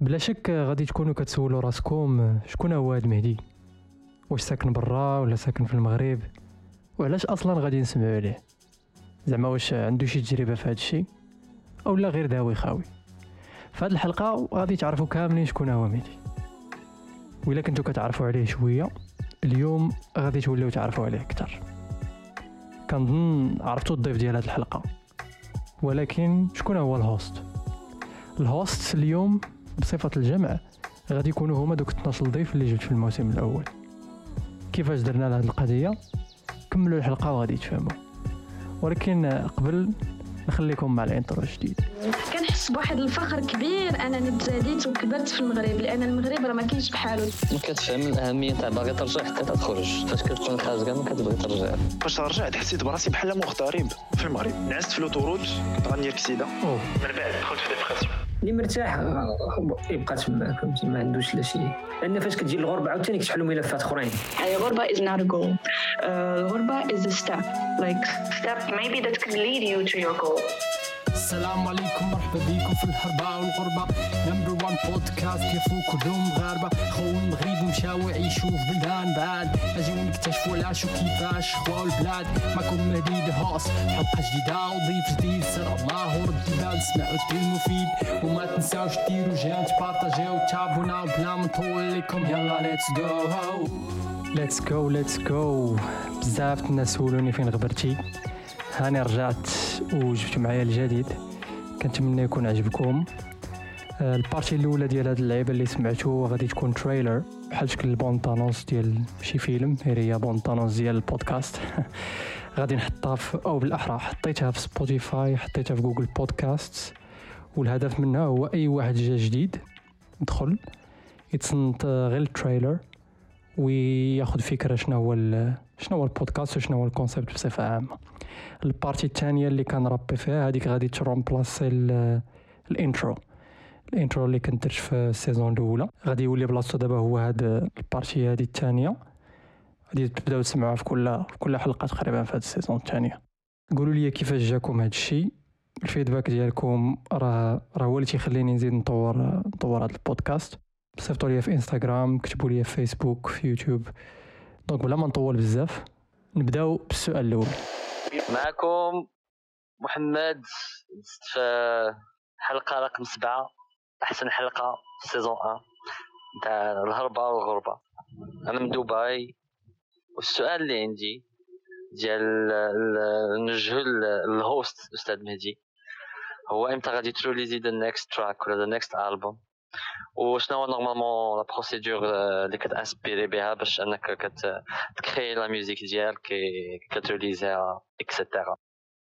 بلا شك غادي تكونوا كتسولوا راسكم شكون هو هاد مهدي؟ واش ساكن برا ولا ساكن في المغرب؟ وعلاش أصلا غادي نسمعوا عليه؟ زعما واش عنده شي تجربة في هذا الشيء أو لا غير داوي خاوي. في الحلقة غادي تعرفوا كاملين شكون هو مهدي. وإلا كنتو كتعرفوا عليه شوية اليوم غادي توليو تعرفوا عليه أكثر. كنظن عرفتوا الضيف ديال هذه الحلقة. ولكن شكون هو ال host ال host اليوم بصفة الجمع غادي يكونوا هما دوك 12 ضيف اللي جبت في الموسم الأول. كيفاش درنا لهاد القضية؟ كملوا الحلقة وغادي تفهموا. ولكن قبل نخليكم مع ال intro الجديد. كنحس بواحد الفخر كبير أنني تزاديت وكبرت في المغرب لأن المغرب راه ما كاينش بحالو. ما كتفهم الأهمية تاع باغي ترجع حتى تخرج فاش كتكون خارج ما كتبغي ترجع. فاش رجعت حسيت براسي بحال مغترب في المغرب. نعست في l'autoroute كنت غنير كسيدة. من بعد دخلت في dépression اللي مرتاح يبقى تما فهمتي ما عندوش لا شي لأن فاش كتجي الغربه عاوتاني كتحلوا ملفات أخرين a goal. Uh, الغربة is a step. Like step maybe that can lead you to your goal. السلام عليكم مرحبا بكم في الهربة والغربة. number one podcast ضيوف كلهم مغاربة خواو المغرب مشاو يعيشوا في بلدان بعاد. أجيو نكتشفوا العاش وكيفاش خواو البلاد. معكم مهدي هوس حلقة جديدة وضيف جديد. سر الله ورد البال سمعوا الدين المفيد. وما تنساوش ديروا جيم تبارطاجيو تابونا بلا ما نطول لكم. يلا ليتس جو ليتس جو ليتس جو بزاف الناس سولوني فين غبرتي. هاني رجعت وجبت معايا الجديد. كنتمنى يكون عجبكم. آه، البارتي الأولى ديال هاد اللعيبة اللي سمعتو غادي تكون تريلر بحال شكل bande-annonce ديال شي فيلم. غير هي bande-annonce ديال البودكاست. غادي نحطها في أو بالأحرى. حطيتها في سبوتيفاي حطيتها في جوجل بودكاست والهدف منها هو أي واحد جا جديد يدخل يتصنت غير ال trailer. وياخذ فكرة شنو هو شنو هو البودكاست وشنو هو ال concept بصفة عامة. ال partie الثانية اللي كنربي فيها هذيك غادي ت remplacer ال- ال intro ال intro اللي كنت درت في ال saison الأولى. غادي يولي بلاصتو دابا هو هاد ال partie هذه الثانية غادي تبداو تسمعوها في كل في كل حلقة تقريبا في هاد ال saison الثانية قولوا لي كيفاش جاكم هاد الشيء ال feedback ديالكم راه راه هو اللي تيخليني نزيد نطور نطور هاد البودكاست. صيفطوا لي في انستغرام كتبوا لي في فيسبوك في يوتيوب donc بلا ما نطول بزاف. نبداو بالسؤال الأول. معكم محمد في حلقة رقم سبعة أحسن حلقة في saison 1 نتاع الهربة والغربة. أنا من دبي. والسؤال اللي عندي ديال ال- نوجهو لل host أستاذ مهدي. هو إمتى غادي ت release-ي the next track ولا the next album وشنو هو normalement la procédure اللي كت inspirer بها باش أنك كت ت créer la musique ديالك كت release-يها et cetera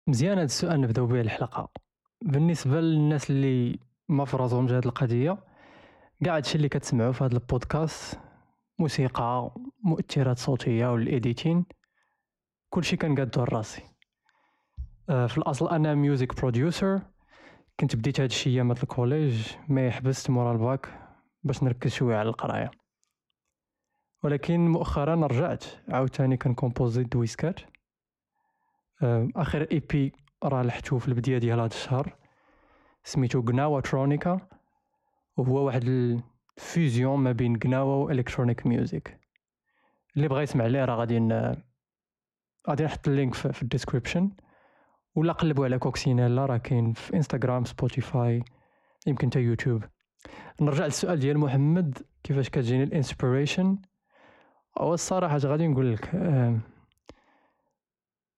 مزيان هذا السؤال نبداو به الحلقة. بالنسبة للناس اللي ما راسهم هذه القضية كاع هادشي اللي كتسمعوا في هذا البودكاست موسيقى مؤثرات صوتية وال editing كلشي كنقادو راسي. آه، في الأصل أنا music producer كنت بديت هاد الشيء ايامات ال collège مي حبست مورا الباك باش نركز شوية على القراية. ولكن مؤخرا رجعت عاوتاني كن composer ديسكات آه، آخر EP راه لحتو في البداية ديال هذا الشهر سميتو غناوا ترونيكا وهو واحد ال fusion ما بين غناوا و electronic music اللي بغى يسمع ليه راه غادي غادي نحط ال link في, في ال description. ولا قلبوا على كوكسينيلا راه كاين في انستغرام سبوتيفاي يمكن حتى يوتيوب نرجع للسؤال ديال محمد كيفاش كتجيني ال inspiration هو الصراحة غادي نقول لك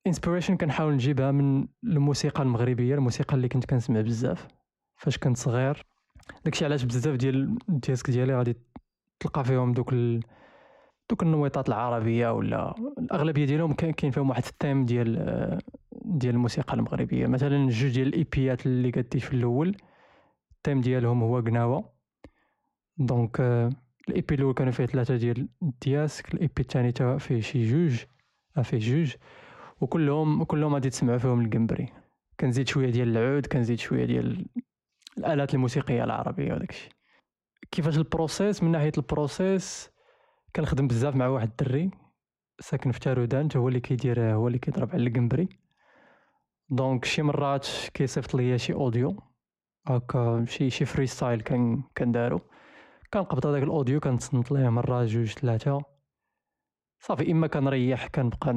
inspiration كنحاول نجيبها من الموسيقى المغربية الموسيقى اللي كنت كنسمع بزاف فاش كنت صغير. داكشي علاش بزاف ديال ال disques ديالي غادي تلقى فيهم دوك ال... دوك ال note-ات العربية ولا الأغلبية ديالهم كاين كاين فيهم واحد ال thème ديال آه، ديال الموسيقى المغربية. مثلا جوج ديال ال EP-ات اللي قديت في الأول ال thème ديالهم هو قناوه donc ال EP الأول كانوا فيه ثلاثة ديال ال disques ال EP الثاني تا فيه شي جوج آه، فيه جوج. وكلهم كلهم غادي تسمعوا فيهم القنبري. كنزيد شوية ديال العود كنزيد شوية ديال الآلات الموسيقية العربية وداكشي. كيفاش ال process؟ من ناحية ال process كنخدم بزاف مع واحد الدري ساكن في تارودان هو اللي كيدير هو اللي كيضرب على القنبري. donc شي مرات كيصيفط ليا شي audio. هكا شي شي freestyle كان كيديرو كنقبض هذاك ال audio كنتصنت ليه مرة جوج ثلاثة. صافي إما كنريح كنبقى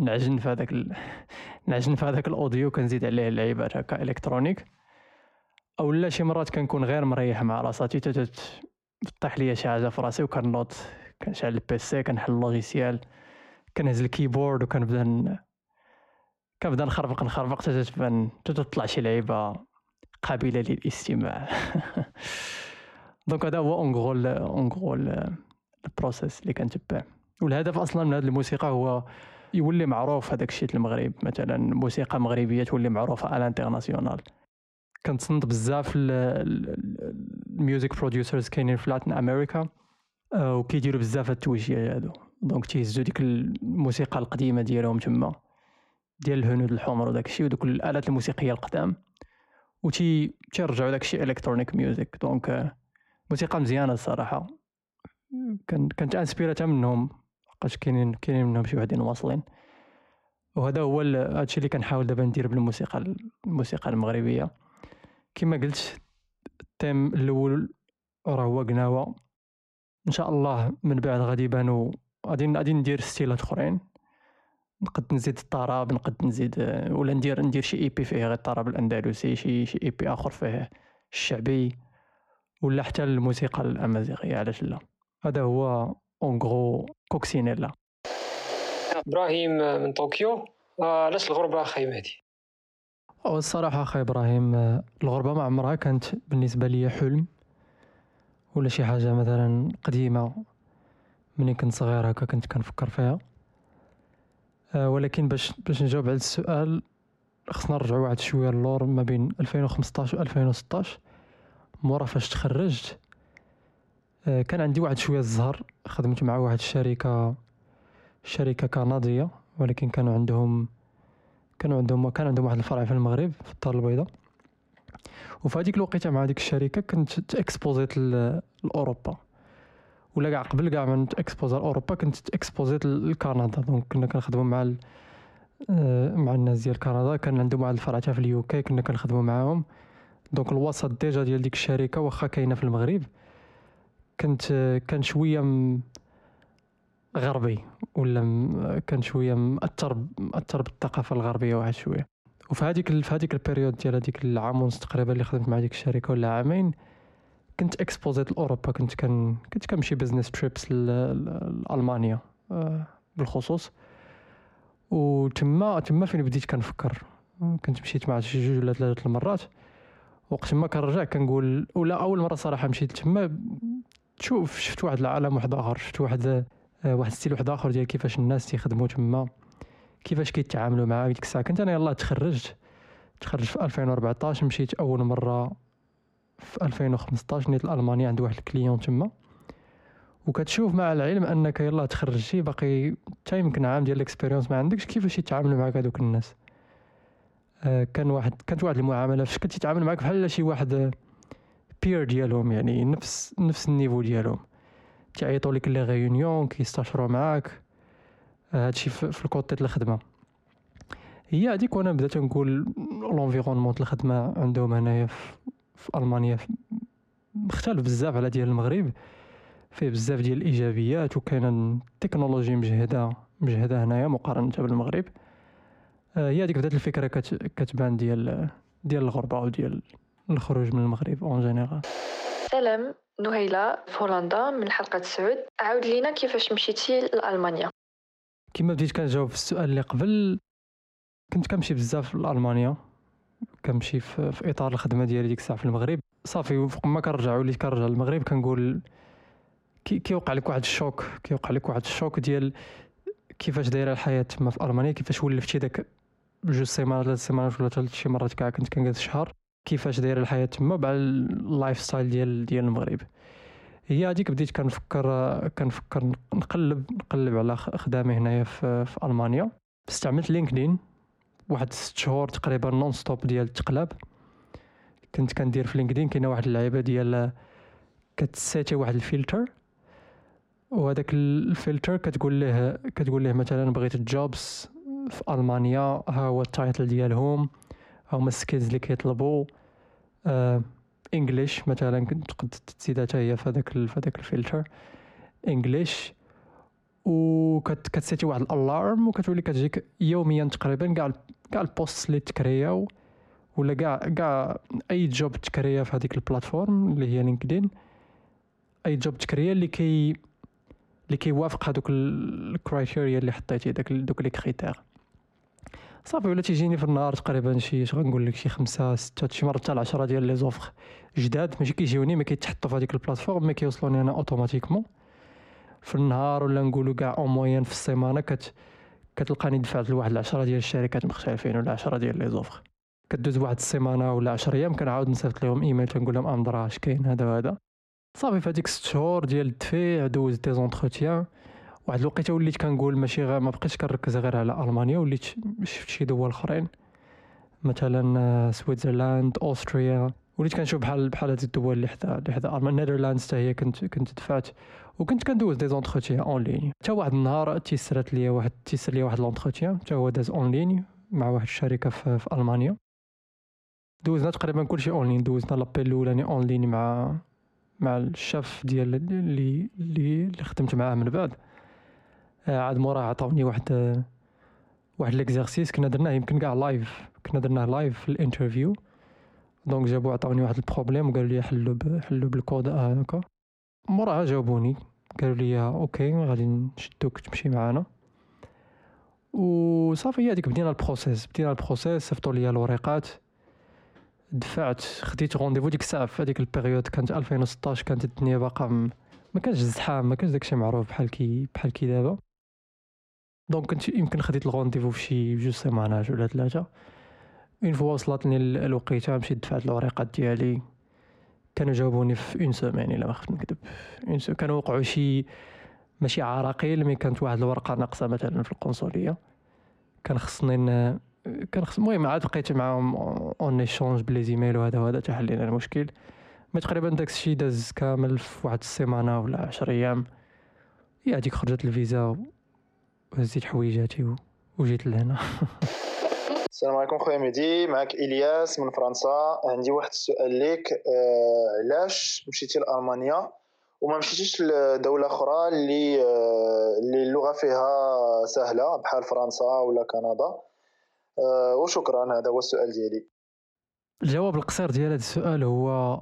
نعجن في هذاك ال... نعجن في هذاك ال audio كنزيد عليه اللعيبات هكا électronique. أو لا شي مرات كنكون غير مريح مع راساتي تتت طيح ليا شي حاجة في راسي وكنوض كنشعل ال PC كنحل ال logiciel كنهز ال keyboard وكنبدا. كنبدا نخربق نخربق حتى تتبان تطلع شي لعيبة قابلة للاستماع. donc هذا هو en gros en gros ال process اللي كنتبع. والهدف أصلا من هذه الموسيقى هو يولي معروف هذاك الشيء المغرب. مثلا موسيقى مغربية تولي معروفة على international كنتصنت بزاف ال music producers كاينين في Latin America آه، وكيديروا بزاف التوجيه هادو. donc تيهزوا ديك الموسيقى القديمة ديالهم تما. ديال الهنود الحمر وداك الشيء ودوك الآلات الموسيقية القدام. وتي تيرجعوا داك الشيء electronic music donc موسيقى مزيانة الصراحة. كان كانت inspiration منهم. لقاش كاينين كاينين منهم شي وحدين واصلين. وهذا هو هادشي اللي كنحاول دابا ندير بالموسيقى الموسيقى المغربية. كما قلت ال thème الأول راه هو قناوه إن شاء الله من بعد غادي يبانو غادي غادي ندير style-ات آخرين. نقد نزيد الطرب نقد نزيد آه، ولا ندير ندير شي EP فيه غير الطرب الأندلسي شي شي EP آخر فيه الشعبي ولا حتى الموسيقى الأمازيغية علاش لا؟ هذا هو en gros كوكسينيلا إبراهيم من طوكيو. آه، علاش الغربة أخي مهدي هو الصراحة أخي إبراهيم آه، الغربة ما عمرها كانت بالنسبة لي حلم ولا شي حاجة مثلا قديمة مني كنت صغير هكا كنت كنفكر فيها. آه، ولكن باش باش نجاوب على السؤال خصنا نرجعو واحد شوية اللور ما بين 2015 و 2016 مورا فاش تخرجت آه، كان عندي واحد شوية الزهر. خدمت مع واحد الشركة شركة كندية ولكن كانوا عندهم كانوا عندهم كان عندهم واحد الفرع في المغرب في الدار البيضاء. وفي هذيك الوقيتة مع هذيك الشركة كنت تاكسبوزيت لأوروبا. ولا كاع قبل كاع ما نتاكسبوزا لاوروبا كنت تاكسبوزيت ل- لكندا. donc كنا كنخدموا مع آه، مع الناس ديال كندا. كان عندهم واحد الفرع في ال UK كنا كنخدموا معاهم. donc الوسط déjà ديال ديك الشركة واخا كاينة في المغرب كنت كان شوية م- غربي ولا كان شوية مأثر مأثر بالثقافة الغربية واحد شوية. وفي هذيك في هذيك ال période ديال هذيك العام ونص تقريبا اللي خدمت مع ديك الشركة ولا عامين كنت اكسبوزيت لاوروبا كنت كان كنت كنمشي business trips لألمانيا آه، بالخصوص. وتما تما فين بديت كنفكر. كنت مشيت مع شي جوج ولا ثلاثة المرات. وقت ما كنرجع كنقول ولا أول مرة صراحة مشيت. تما شوف شفت واحد العالم واحد آخر. شفت واحد آه، واحد style واحد آخر ديال كيفاش الناس تيخدموا تما. كيفاش كيتعاملوا معاك ديك الساعة. كنت أنا يلاه تخرجت. تخرجت في 2014 مشيت أول مرة في 2015 نيت لالمانيا عند واحد ال client تما. وكتشوف مع العلم أنك يلاه تخرجتي باقي حتى يمكن عام ديال ال expérience ما عندكش كيفاش يتعاملوا معاك هذوك الناس؟ آه، كان واحد كانت واحد المعاملة فاش كنت يتعامل معاك بحال شي واحد pair ديالهم يعني نفس نفس ال niveau ديالهم. تعيطوا لك les réunions كيستشروا معاك. آه، هادشي في في ديال الخدمة. هي هذيك وأنا بدأت نقول l'environnement الخدمة عندهم هنايا في, ألمانيا مختلف بزاف على ديال المغرب. فيه بزاف ديال الإيجابيات وكاينة التكنولوجي مجهدة مجهدة هنايا مقارنة بالمغرب. آه، هي هذيك بدات الفكرة كت كتبان ديال ديال الغربة وديال الخروج من المغرب en général سلام نهيلة في هولندا من حلقة سعود عاود لينا كيفاش مشيتي لألمانيا؟ كما بديت كنجاوب في السؤال اللي قبل كنت كنمشي بزاف لألمانيا. كنمشي في, إطار الخدمة ديالي ديك الساعة في المغرب. صافي فوق ما كنرجع وليت كنرجع للمغرب كنقول كي كيوقع لك واحد ال choc كيوقع لك واحد ال choc ديال كيفاش دايرة الحياة تما في ألمانيا كيفاش ولفتي داك جوج سيمانات ثلاث سيمانات ولا ثلاث شي مرات كاع كنت كنجلس شهر كيفاش دايرة الحياة تما مع ال lifestyle ديال ديال المغرب. هي هذيك بديت كنفكر كنفكر نقلب نقلب على خديمة هنايا في, في ألمانيا. استعملت LinkedIn. واحد ست شهور تقريبا non-stop ديال التقلاب كنت كندير في LinkedIn كاينة واحد اللعيبة ديال كتسيتي واحد الفلتر. وهذاك الفلتر كتقول له كتقول له مثلا بغيت jobs في ألمانيا ها هو ال title ديالهم ها هما ال skills اللي كيطلبوا. English مثلا كنت تقد تزيدها حتى هي في هذاك في هذاك الفلتر. English وكتسيتي واحد ال alarme وكتولي كتجيك يوميا تقريبا كاع كاع ال postes اللي تكرياو ولا كاع كاع أي job تكريا في هذيك ال plateforme اللي هي LinkedIn. أي job تكريا اللي كي اللي كيوافق هذوك ال criteria اللي حطيتي داك دوك les critères صافي ولا تيجيني في النهار تقريبا شي اش غنقول لك شي خمسة ستة شي مرات حتى العشرة ديال les offres جداد ماشي كيجيوني ما كيتحطوا في هذيك ال plateforme mais كيوصلوني أنا automatiquement في النهار ولا نقولوا كاع au moins في السيمانة كت كتلقاني دفعت لواحد العشرة ديال الشركات مختلفين ولا عشرة ديال les offres كدوز واحد السيمانة ولا 10 أيام كنعاود نصيفط لهم ايميل تنقول لهم ام درا اش كاين هذا وهذا. صافي في هذيك ست شهور ديال الدفيع دوزت des entretiens واحد الوقيتة وليت كنقول ماشي غير ما بقيتش كنركز غير على ألمانيا وليت شفت شي دول آخرين. مثلا آه، Switzerland Austria. وليت كنشوف بحال بحال هاد الدول اللي حدا اللي حدا المانيا Netherlands حتى هي كنت كنت دفعت. وكنت كندوز des entretiens en ligne حتى واحد النهار تيسرات ليا واحد تيسر ليا واحد l'entretien حتى هو داز en ligne مع واحد الشركة في, في ألمانيا. دوزنا تقريبا كلشي en ligne دوزنا l'appel الأولاني en ligne مع مع الشاف ديال اللي اللي اللي خدمت معاه من بعد. آه، عاد موراه عطاوني واحد واحد l'exercice كنا درناه يمكن كاع live كنا درناه live في ال interview. donc جابو عطاوني واحد ال problème وقالوا لي حلو حلو بالكود هكا. موراها جاوبوني. قالوا لي OK غادي نشدوك تمشي معانا. وصافي هذيك بدينا ال process بدينا ال process صيفطوا لي الوريقات. دفعت خديت rendez-vous ديك الساعة في هذيك ال période كانت 2016 كانت الدنيا باقا ما كانش الزحام ما كانش داكشي معروف بحال كي بحال كي دابا. donc كنت يمكن خديت ال rendez-vous في شي جوج سيمانات ولا ثلاثة. une fois وصلتني ال- الوقيتة مشيت دفعت الوريقات ديالي. كانوا جاوبوني في une semaine إلا ما خفت نكذب اون كانوا وقعوا شي ماشي عراقيل mais كانت واحد الورقة ناقصة مثلا في القنصلية. كان خصني كان خص المهم عاد بقيت معاهم en échange ب les emails وهذا وهذا تا حلينا المشكل. mais تقريبا داك الشيء داز كامل في واحد السيمانة ولا عشر أيام. هي هذيك خرجت الفيزا وهزيت حويجاتي وجيت لهنا. السلام عليكم خويا مهدي معك إلياس من فرنسا. عندي واحد السؤال ليك آه علاش مشيتي لألمانيا؟ وما مشيتيش لدولة أخرى اللي آه اللي اللغة فيها سهلة بحال فرنسا ولا كندا؟ آه وشكرا هذا هو السؤال ديالي. الجواب القصير ديال هذا السؤال هو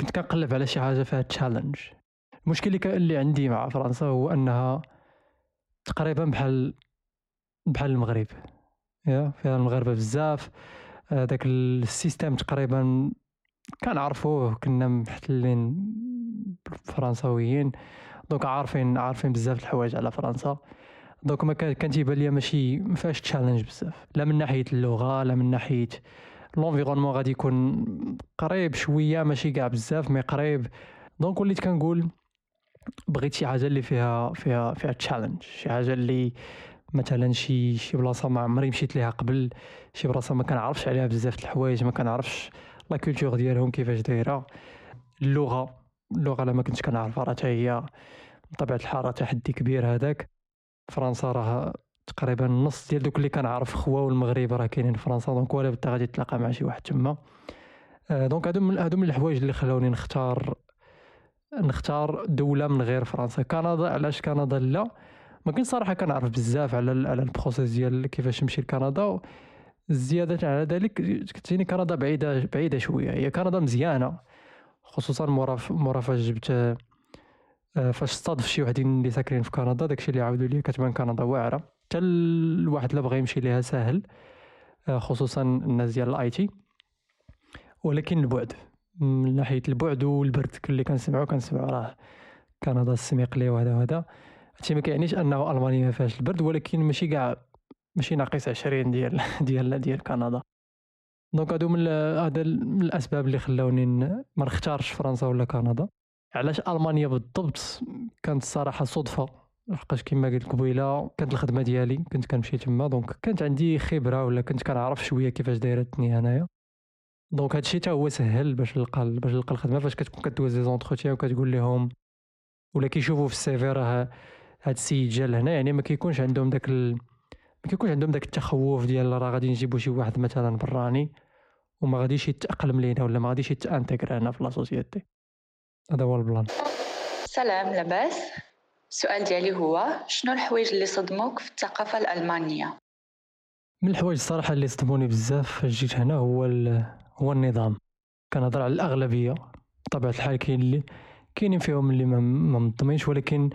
كنت كنقلب على شي حاجة فيها تشالنج المشكل اللي عندي مع فرنسا هو أنها تقريبا بحال بحال المغرب. يا فيها المغاربة بزاف. آه، داك système تقريبا كنعرفوه كنا محتلين فرنساويين. donc عارفين عارفين بزاف الحوايج على فرنسا. donc ما كان تيبان ليا ماشي ما فيهاش challenge بزاف. لا من ناحية اللغة لا من ناحية l'environnement غادي يكون قريب شوية ماشي كاع بزاف mais قريب. donc وليت كنقول بغيت شي حاجة اللي فيها فيها فيها challenge شي حاجة اللي مثلا شي شي بلاصة ما عمري مشيت ليها قبل شي بلاصة ما كنعرفش عليها بزاف د الحوايج ما كنعرفش la culture ديالهم كيفاش دايرة. اللغة اللغة لا ما كنتش كنعرفها راه حتى هي بطبيعة الحال راه تحدي كبير هذاك. فرنسا راه تقريبا النص ديال دوك اللي كنعرف خواو المغرب راه كاينين فرنسا donc ولا بدا غادي تلاقى مع شي واحد تما. آه، donc هادو من هادو من الحوايج اللي خلاوني نختار نختار دولة من غير فرنسا. كندا علاش كندا لا؟ ما كنت صراحة كنعرف بزاف على على ال process ديال كيفاش نمشي لكندا زيادة على ذلك كتجيني كندا بعيدة بعيدة شوية. هي كندا مزيانة خصوصا مورا مورا فاش جبت آه، فاش صادف شي وحدين اللي ساكنين في كندا داكشي اللي عاودوا لي كتبان كندا واعرة. حتى الواحد اللي بغى يمشي ليها ساهل آه، خصوصا الناس ديال ال IT. ولكن البعد من ناحية البعد والبرد اللي كنسمعو كنسمعو راه كندا السميقلي وهذا وهذا. هادشي ما كيعنيش انه المانيا ما فيهاش البرد ولكن ماشي كاع ماشي ناقص 20 ديال ديال ديال كندا. donc هادو من هذا من الأسباب اللي خلاوني ما نختارش فرنسا ولا كندا. علاش ألمانيا بالضبط كانت الصراحة صدفة لحقاش كما قلت قبيلة كانت الخدمة ديالي كنت كنمشي تما. donc كانت عندي خبرة ولا كنت كنعرف شوية كيفاش دايره الدنيا هنايا. donc هادشي حتى هو سهل باش نلقى باش نلقى الخدمة فاش كتكون كدوز les entretiens وكتقول لهم ولا كيشوفوا في ال CV راه هاد السيد جا لهنا يعني ما كيكونش عندهم داك ال... ما كيكونش عندهم داك التخوف ديال راه غادي نجيبوا شي واحد مثلا براني وما غاديش يتأقلم لينا ولا ما غاديش يت intégra هنا في la société. هذا هو ال plan. سلام لاباس. السؤال ديالي هو شنو الحوايج اللي صدموك في الثقافة الألمانية؟ من الحوايج الصراحة اللي صدموني بزاف فاش جيت هنا هو هو النظام. كنهضر على الأغلبية بطبيعة الحال كاين اللي كاينين فيهم اللي ما منظمينش ولكن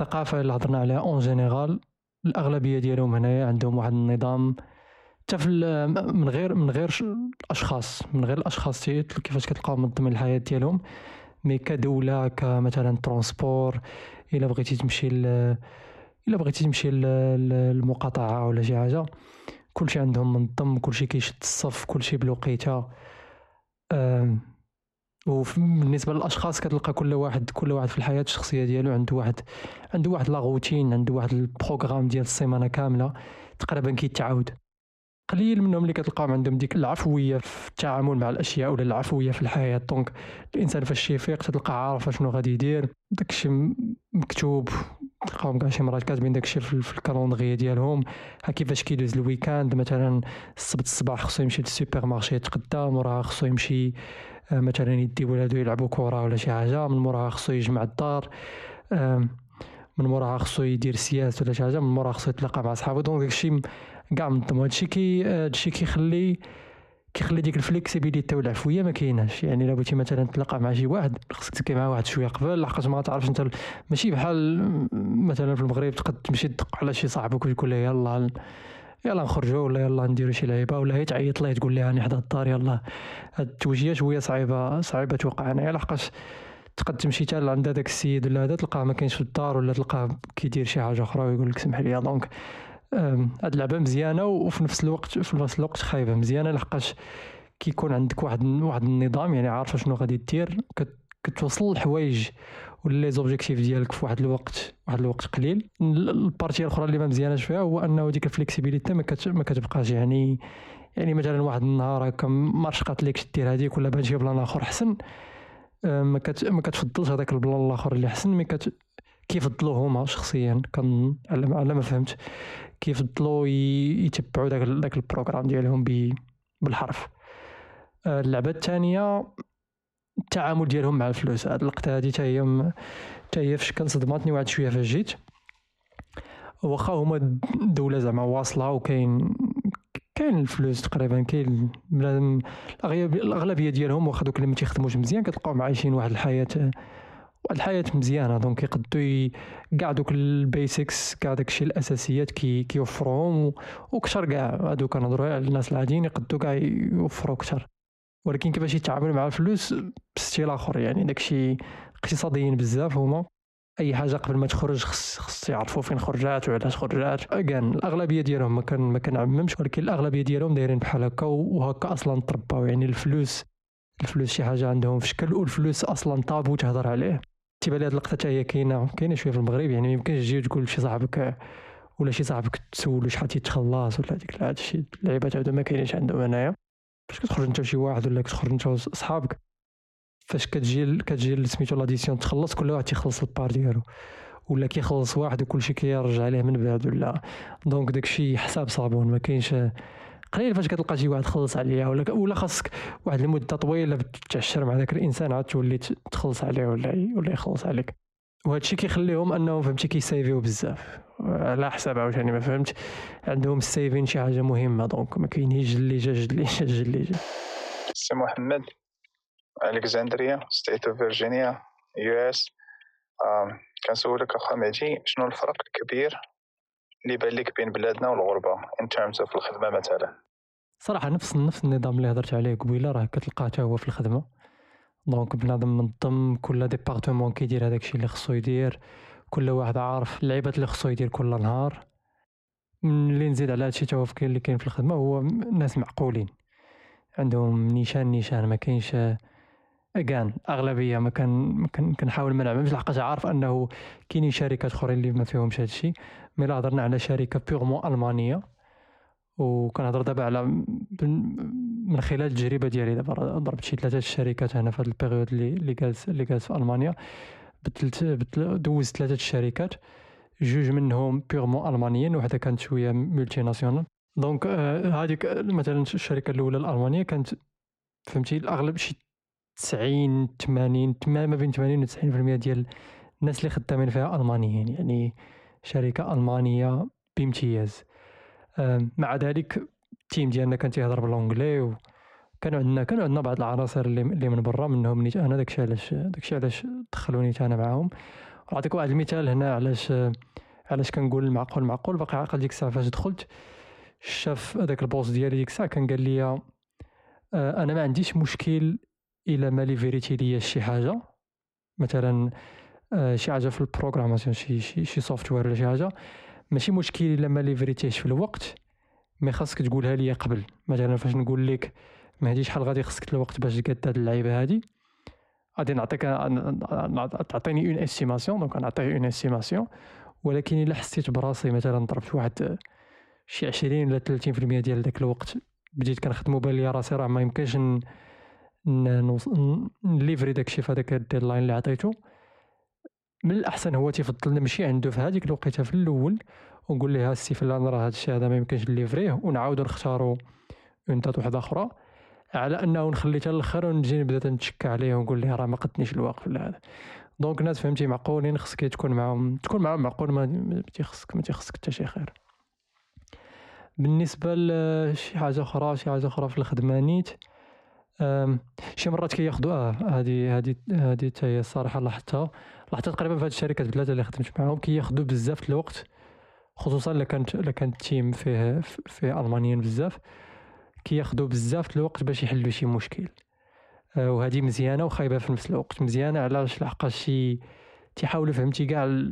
الثقافة اللي هضرنا عليها en général الأغلبية ديالهم هنايا عندهم واحد النظام حتى من غير من غير الاشخاص من غير الأشخاص كيفاش كتلقاو منظمين الحياة ديالهم. mais كدولة كمثلا transport إلا بغيتي تمشي إلا بغيتي تمشي للمقاطعه ولا شي حاجة كلشي عندهم منظم كلشي كيشد الصف كلشي بلوقيتة. وبالنسبه للأشخاص كتلقى كل واحد كل واحد في الحياة الشخصية ديالو عنده واحد عنده واحد la routine عنده واحد ال programme ديال السيمانة كاملة تقريبا كيتعاود. قليل منهم اللي كتلقاهم عندهم ديك العفوية في التعامل مع الأشياء ولا العفوية في الحياة. donc الإنسان فاش يفيق تلقى عارف شنو غادي يدير. داكشي مكتوب. تلقاهم كاع شي مرات كاتبين داكشي في ال calendrier ديالهم. ها كيفاش كيدوز ال weekend مثلا السبت الصباح خصو يمشي للسوبر مارشي يتقدى موراها خصو يمشي مثلا يدي ولادو يلعبوا كره ولا شي حاجة من موراها خصو يجمع الدار من موراها خصو يدير sieste ولا شي حاجة من موراها خصو يتلاقى مع صحابو. donc داكشي كاع منظم. هادشي كي هادشي كيخلي كيخلي ديك ال flexibilité والعفويه ما كايناش يعني إلا بغيتي مثلا تلاقى مع شي واحد خصك تلقى مع واحد شوية قبل لحقاش ما تعرفش أنت ماشي بحال مثلا في المغرب تقد تمشي تدق على شي صاحبك وتقول له يلا يلا نخرجوا ولا يلا نديروا شي لعيبة ولا هي تعيط ليه تقول لها راني حدا الدار يلا. هاد التوجيه شوية صعيبة صعيبة توقع. هنايا لحقاش تقد تمشي حتى لعند هذاك السيد ولا هذا تلقاه ما كاينش في الدار ولا تلقاه كيدير شي حاجة أخرى ويقول لك سمح لي. donc هاد اللعبة مزيانة وفي نفس الوقت في نفس الوقت خايبة. مزيانة لحقاش كيكون عندك واحد واحد النظام يعني عارفة شنو غادي دير كتوصل الحوايج ولا les objectifs ديالك في واحد الوقت واحد الوقت قليل. ال partie الأخرى اللي ما مزياناش فيها هو أنه ديك ال flexibilité ما. ما كتبقاش يعني يعني مثلا واحد النهار هكا ما ليكش دير هذيك ولا بغيت plan آخر احسن ما كت... ما كتفضلش هذاك ال plan الآخر اللي احسن mais كت... كيفضلوا هما شخصيا. كان على ما فهمت. كيفضلوا يتبعوا داك داك ال programme ديالهم بالحرف. آه، اللعبة الثانية التعامل ديالهم مع الفلوس. هاد اللقطه هادي حتى هي حتى هي فشكل صدماتني واحد شوية فاش جيت واخا هما دولة زعما واصلة وكاين كاين الفلوس تقريبا كاين الأغلبية ديالهم واخا دوك اللي ما تيخدموش مزيان كتلقاهم عايشين واحد الحياة واحد الحياة مزيانة. donc يقدو كاع دوك ال basics كاع داكشي الأساسيات كي كيوفروهم وكثر كاع. هادو كنهضروا على الناس العاديين يقدو كاع يوفروا كثر ولكن كيفاش يتعاملوا مع الفلوس بستيل آخر يعني داكشي اقتصاديين بزاف هما. أي حاجة قبل ما تخرج خص خص يعرفوا فين خرجات وعلاش خرجات. كان الأغلبية ديالهم ما كان ما كنعممش ولكن الأغلبية ديالهم دايرين بحال هكا وهكا أصلا ترباو. يعني الفلوس الفلوس شي حاجة عندهم في شكل والفلوس أصلا طابو تهضر عليه. تيبان لي هاد اللقطه حتى هي كاينة كاينة شوية في المغرب. يعني ما يمكنش تجي تقول لشي صاحبك ولا شي صاحبك تسولو شحال تيتخلص ولا هذيك الشيء اللعيبات هادو ما كاينينش عندهم هنايا. فاش كتخرج انت وشي واحد ولا كتخرج انت وصحابك فاش كتجي كتجي سميتو l'addition تخلص كل واحد تيخلص ال part ديالو. ولا كيخلص واحد وكلشي كيرجع عليه من بعد ولا. donc داكشي حساب صابون ما كاينش قليل فاش كتلقى شي واحد خلص عليا ولا ولا خاصك واحد المده طويلة تعشر مع ذاك الإنسان عاد تولي تخلص عليه ولا ولا يخلص عليك. وهذا الشيء كيخليهم انهم فهمتي كيسيفيو بزاف. على حساب عاوتاني ما فهمت عندهم ال saving شي حاجة مهمة donc ما جا جد اللي جا جد اللي جا. سي محمد ألكسندريا State of Virginia US كنسولك أخا مهدي شنو الفرق الكبير اللي بان لك بين بلادنا والغربة in terms of الخدمة مثلا؟ صراحة نفس نفس النظام اللي هضرت عليه قبيلة راه كتلقاه حتى هو في الخدمة. donc بنادم منظم كل département كيدير هذاك الشيء اللي خصو يدير كل واحد عارف اللعيبات اللي خصو يدير كل نهار. اللي نزيد على هادشي تا هو اللي كاين في الخدمة هو ناس معقولين. عندهم نيشان نيشان ما كاينش كان أغلبية ما كان كنحاول ما نعممش لحقاش عارف أنه كاينين شركات أخرين اللي ما فيهمش هادشي. mais هضرنا على شركة purement ألمانية وكنهضر دابا على من خلال التجربة ديالي دابا ضربت شي ثلاثة الشركات هنا في هذا ال période اللي اللي جالس اللي جالس في ألمانيا. بدلت دوزت ثلاثة الشركات جوج منهم purement ألمانيين وحدة كانت شوية multinationale donc هذيك مثلا الشركة الأولى الألمانية كانت فهمتي الأغلب شي 90 80 ما بين 80 و 90% ديال الناس اللي خدامين فيها ألمانيين يعني شركة ألمانية بامتياز. مع ذلك ال team ديالنا كان تيهضر ب l'anglais و كانوا عندنا كانوا عندنا بعض العناصر اللي, من برا منهم نيت أنا داكشي علاش داكشي علاش دخلوني أنا معاهم. نعطيك واحد المثال هنا علاش علاش كنقول المعقول معقول باقي عاقل ديك الساعة فاش دخلت شاف هذاك ال boss ديالي ديك الساعة كان قال لي آه أنا ما عنديش مشكل إلا ما ليفريتي ليا شي حاجة. مثلا آه شي حاجة في ال programmation شي شي شي software ولا شي حاجة. ماشي مشكل إلا ما ليفريتيش في الوقت mais خاصك تقولها لي قبل. مثلا فاش نقول لك ما هادي شحال غادي خصك الوقت باش تقاد هاد اللعيبة هادي غادي نعطيك تعطيني une estimation donc نعطيه une estimation ولكن إلا حسيت براسي مثلا ضربت واحد شي عشرين ولا ثلاثين في المية ديال داك الوقت بديت كنخدمو بان ليا راسي راه ما يمكنش نليفري داكشي في هذاك ال deadline اللي عطيتو من الأحسن هو تيفضل نمشي عنده في هذيك الوقيتة في الأول ونقول ليه السي فلان راه هادشي هذا ما يمكنش نليفريه ونعاودو نختارو une date وحده أخرى على أنه نخلي حتى الآخر ونجي نبدأ نتشكى عليه ونقول ليه راه ما قدنيش الوقت ولا هذا. donc ناس فهمتي معقولين خصك تكون معاهم تكون معاهم معقول ما تيخصك ما تيخصك حتى شي خير. بالنسبة لشي حاجة أخرى شي حاجة أخرى في الخدمة نيت شي مرات كياخدو آه هادي هادي هادي حتى هي الصراحة لاحظتها. لاحظتها تقريبا في هاد الشركات بلاتة اللي خدمت معاهم كياخدو بزاف الوقت خصوصا إلا كانت إلا كانت التيم فيه فيه ألمانيين بزاف كياخدو بزاف الوقت باش يحلو شي مشكل. آه وهذه مزيانة وخايبة في نفس الوقت. مزيانة علاش؟ لحقاش شي تيحاولوا فهمتي كاع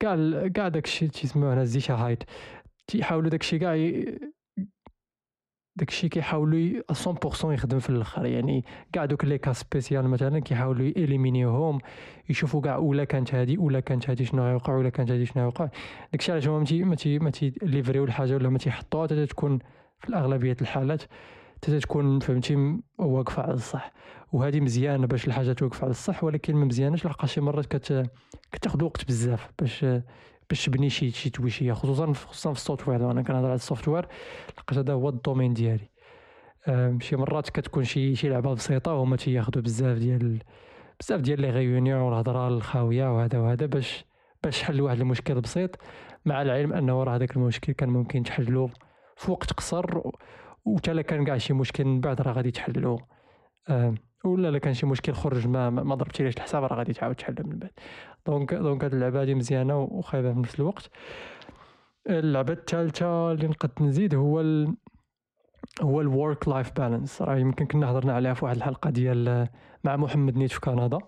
كاع كاع داكشي تيسموه هنا الزيشاهايت تيحاولوا داكشي كاع داكشي كيحاولوا 100% يخدم في الآخر. يعني كاع دوك les cas spécial مثلا كيحاولوا يليمينيوهم يشوفوا كاع أولا كانت هادي أولا كانت هادي شنو غيوقع ولا كانت هادي شنو غيوقع. داكشي علاش هما ما تي ما تيليفريو الحاجة ولا ما تيحطوها حتى تكون في الأغلبية الحالات حتى تكون فهمتي واقفة على الصح. وهذه مزيانة باش الحاجة توقف على الصح ولكن ما مزياناش لحقاش شي مرات كت كتاخذ وقت بزاف باش باش تبني شي شي تويشيه خصوصا خصوصا في ال software أنا كنهضر على ال software لقيت هذا هو ال domaine ديالي. شي مرات كتكون شي شي لعبة بسيطة وهما تياخذوا بزاف ديال بزاف ديال les réunions والهضرة الخاوية وهذا وهذا باش باش حل واحد المشكل بسيط. مع العلم أنه راه هذاك المشكل كان ممكن تحلو في وقت قصر وتا كان كاع شي مشكل من بعد راه غادي تحلو. ولا الا كان شي مشكل خرج ما ما ضربتيليش الحساب راه غادي تعاود تحل من بعد. donc donc هاد اللعبة هادي مزيانة وخايبة في نفس الوقت. اللعبة الثالثه اللي نقد نزيد هو ال... هو ال work-life balance راه يمكن كنا هضرنا عليها في واحد الحلقة ديال مع محمد نيت في كندا.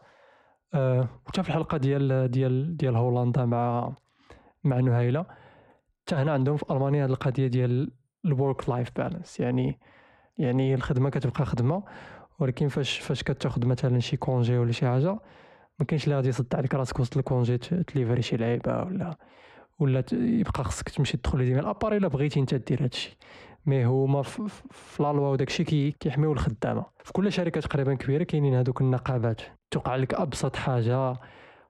أه وحتى في الحلقة ديال ديال ديال هولندا مع مع نهيله حتى هنا عندهم في ألمانيا هاد القضية ديال ال work-life balance يعني يعني الخدمة كتبقى خدمة ولكن فاش فاش كتاخذ مثلا شي congé ولا شي حاجة ما كاينش اللي غادي يصد عليك راسك وسط ال congé تليفري شي لعيبة ولا ولا يبقى خصك تمشي تدخل ديما. الاباري الا بغيتي انت دير هادشي. mais هما في la loi وداك الشيء كيحميو الخدامة. في كل شركه تقريبا كبيرة كاينين هذوك النقابات. توقع لك أبسط حاجة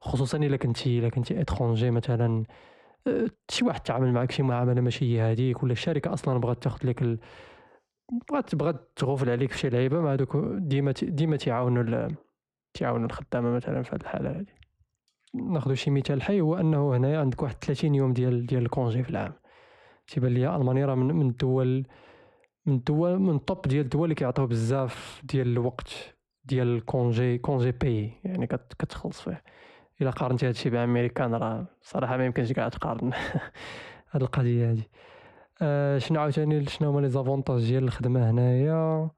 خصوصا إلا كنتي إلا كنتي étranger مثلا شي واحد تعامل معك شي معاملة ماشي هي هذيك ولا الشركة أصلا بغات تاخذ لك ال... بغات بغات تغفل عليك في شي لعيبة. مع دوك ديما ديما تيعاونوا تيعاونوا الخدامة مثلا في هذه الحالة هذه ناخذ شي مثال حي هو أنه هنايا عندك واحد 30 يوم ديال ديال ال congé في العام. تيبان لي المانيا راه من الدول من الدول من ال top ديال الدول اللي كيعطيو بزاف ديال الوقت ديال ال congé congé payé يعني كتخلص فيه. إلا قارنتي هادشي بأمريكان راه صراحة ما يمكنش كاع تقارن. هاد القضية هادي. آه شنو عاوتاني شنو هما les avantages ديال الخدمة هنايا؟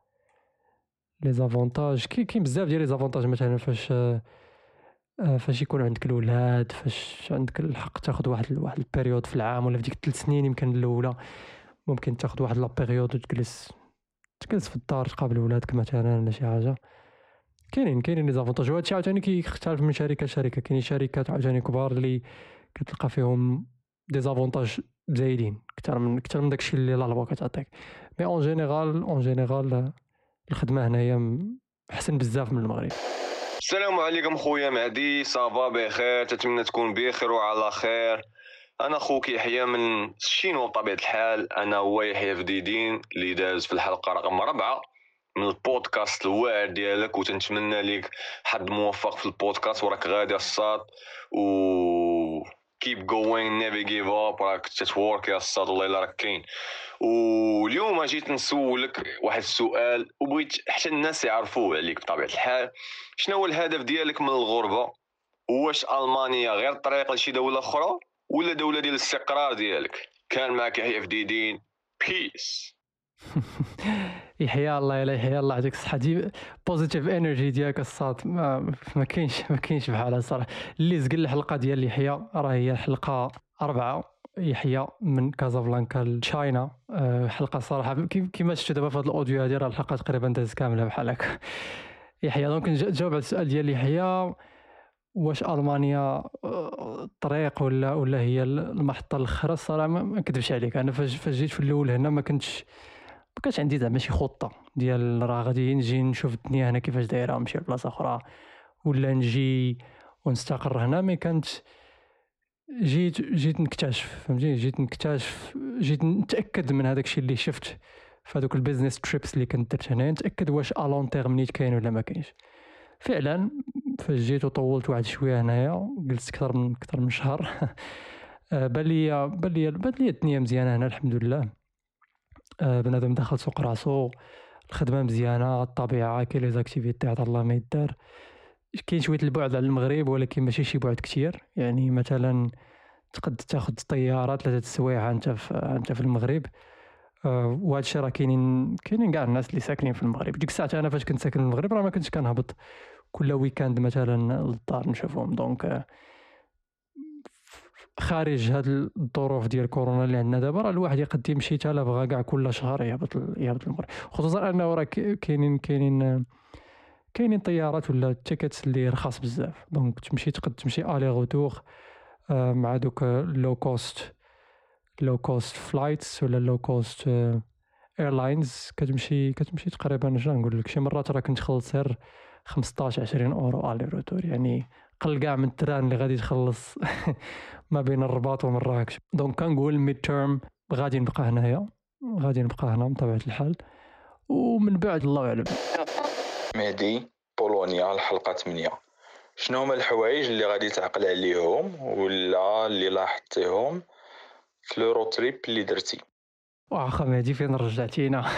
les avantages كاين بزاف ديال les avantages مثلا فاش آه فاش يكون عندك الولاد فاش عندك الحق تاخذ واحد واحد ال période في العام ولا في ديك الثلاث سنين يمكن الأولى ممكن تاخذ واحد la période وتجلس تجلس في الدار تقابل ولادك مثلا ولا شي حاجة. كاينين كاينين les avantages وهادشي عاوتاني كيختلف من شركة لشركة. كاينين شركات عاوتاني كبار اللي كتلقى فيهم des avantages زايدين أكثر من أكثر من داكشي اللي لا كتعطيك. mais en général en général الخدمة هنايا أحسن بزاف من المغرب. السلام عليكم خويا مهدي ça va بخير؟ تتمنى تكون بخير وعلى خير. أنا خوك يحيى من الشينوا بطبيعه الحال أنا هو يحيى فديدين اللي داز في الحلقة رقم ربعة من البودكاست الواعر ديالك وتنتمنى ليك حظ موفق في البودكاست وراك غادي الصاد و keep going never give up راك تتورك يا الصاد والله إلا راك كاين. واليوم جيت نسولك واحد السؤال وبغيت حتى الناس يعرفوه عليك بطبيعة الحال. شنو هو الهدف ديالك من الغربة؟ واش ألمانيا غير طريق لشي دولة أخرى ولا دولة ديال الاستقرار ديالك؟ كان معك يحيى فديدين peace يحيى الله يلا يحيى الله يعطيك الصحة. the positive energy ديالك الصاد. ما, ما كاينش ما كاينش بحالها الصراحة اللي زقل الحلقة ديال يحيى راه هي الحلقة أربعة. يحيى من كازابلانكا ل China أه، حلقة صراحة. كيما شفتوا دابا في هذا ال audio هذه راه الحلقة تقريبا داز كاملة بحال هكا. يحيى donc نجاوب على السؤال ديال يحيى. واش ألمانيا أه، طريق ولا ولا هي المحطة الأخرى؟ الصراحه ما نكذبش عليك. أنا فاش جيت في الأول هنا ما كنتش كانش عندي زعما شي خطة ديال راه غادي نجي نشوف الدنيا هنا كيفاش دايرة ونمشي لبلاصة أخرى. ولا نجي ونستقر هنا mais كانت جيت جيت نكتشف فهمتي؟ جيت نكتشف جيت نتأكد من هذاك الشيء اللي شفت في هذوك ال business trips اللي كنت درت هنا نتأكد واش ال long term نيت كاين ولا ما كاينش. فعلا فاش جيت وطولت واحد شوية هنايا جلست أكثر من أكثر من شهر. بان لي بان لي بان لي الدنيا مزيانة هنا الحمد لله. آه، بنادم دخل سوق راسو الخدمة مزيانة الطبيعة كاين les activités عطا الله ما يدار. كاين شوية البعد على المغرب ولكن ماشي شي بعد كتير. يعني مثلا تقد تاخذ طيارة ثلاثة السوايع انت في انت في المغرب. آه، وهذا الشيء راه كاينين كاينين كاع الناس اللي ساكنين في المغرب. ديك الساعة أنا فاش كنت ساكن في المغرب راه ما كنتش كنهبط. كل week-end مثلا للدار نشوفهم. donc آه، خارج هاد الظروف ديال كورونا اللي عندنا دابا راه الواحد يقد يمشي حتى بغا كاع كل شهر يهبط يهبط المغرب خصوصا أنه راه كاينين كاينين كاينين طيارات ولا tickets اللي رخاص بزاف. donc تمشي تقد تمشي aller-retour آه، مع دوك low cost low cost flights ولا low cost airlines كتمشي كتمشي تقريبا شنو نقول لك شي مرات راه كنت خلص غير 15 20 أورو aller-retour يعني قل كاع من ال train اللي غادي تخلص. ما بين الرباط ومراكش donc كنقول mid term غادي نبقى هنايا. غادي نبقى هنا بطبيعة الحال. ومن بعد الله اعلم مهدي بولونيا الحلقة 8 شنو هما الحوايج اللي غادي تعقل عليهم ولا اللي لاحظتيهم؟ في l'Euro trip اللي درتي. واخا مهدي فين رجعتينا؟